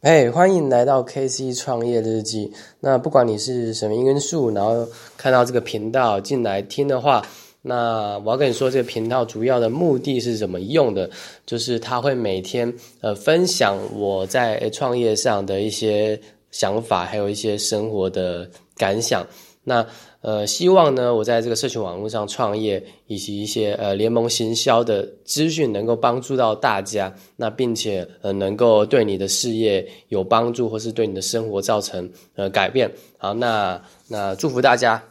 哎，欢迎来到 KC 创业日记。那不管你是什么因素，然后看到这个频道进来听的话，那我要跟你说，这个频道主要的目的是怎么用的？就是他会每天呃分享我在创业上的一些想法，还有一些生活的感想。那呃，希望呢，我在这个社群网络上创业，以及一些呃联盟行销的资讯，能够帮助到大家。那并且呃，能够对你的事业有帮助，或是对你的生活造成呃改变。好，那那祝福大家。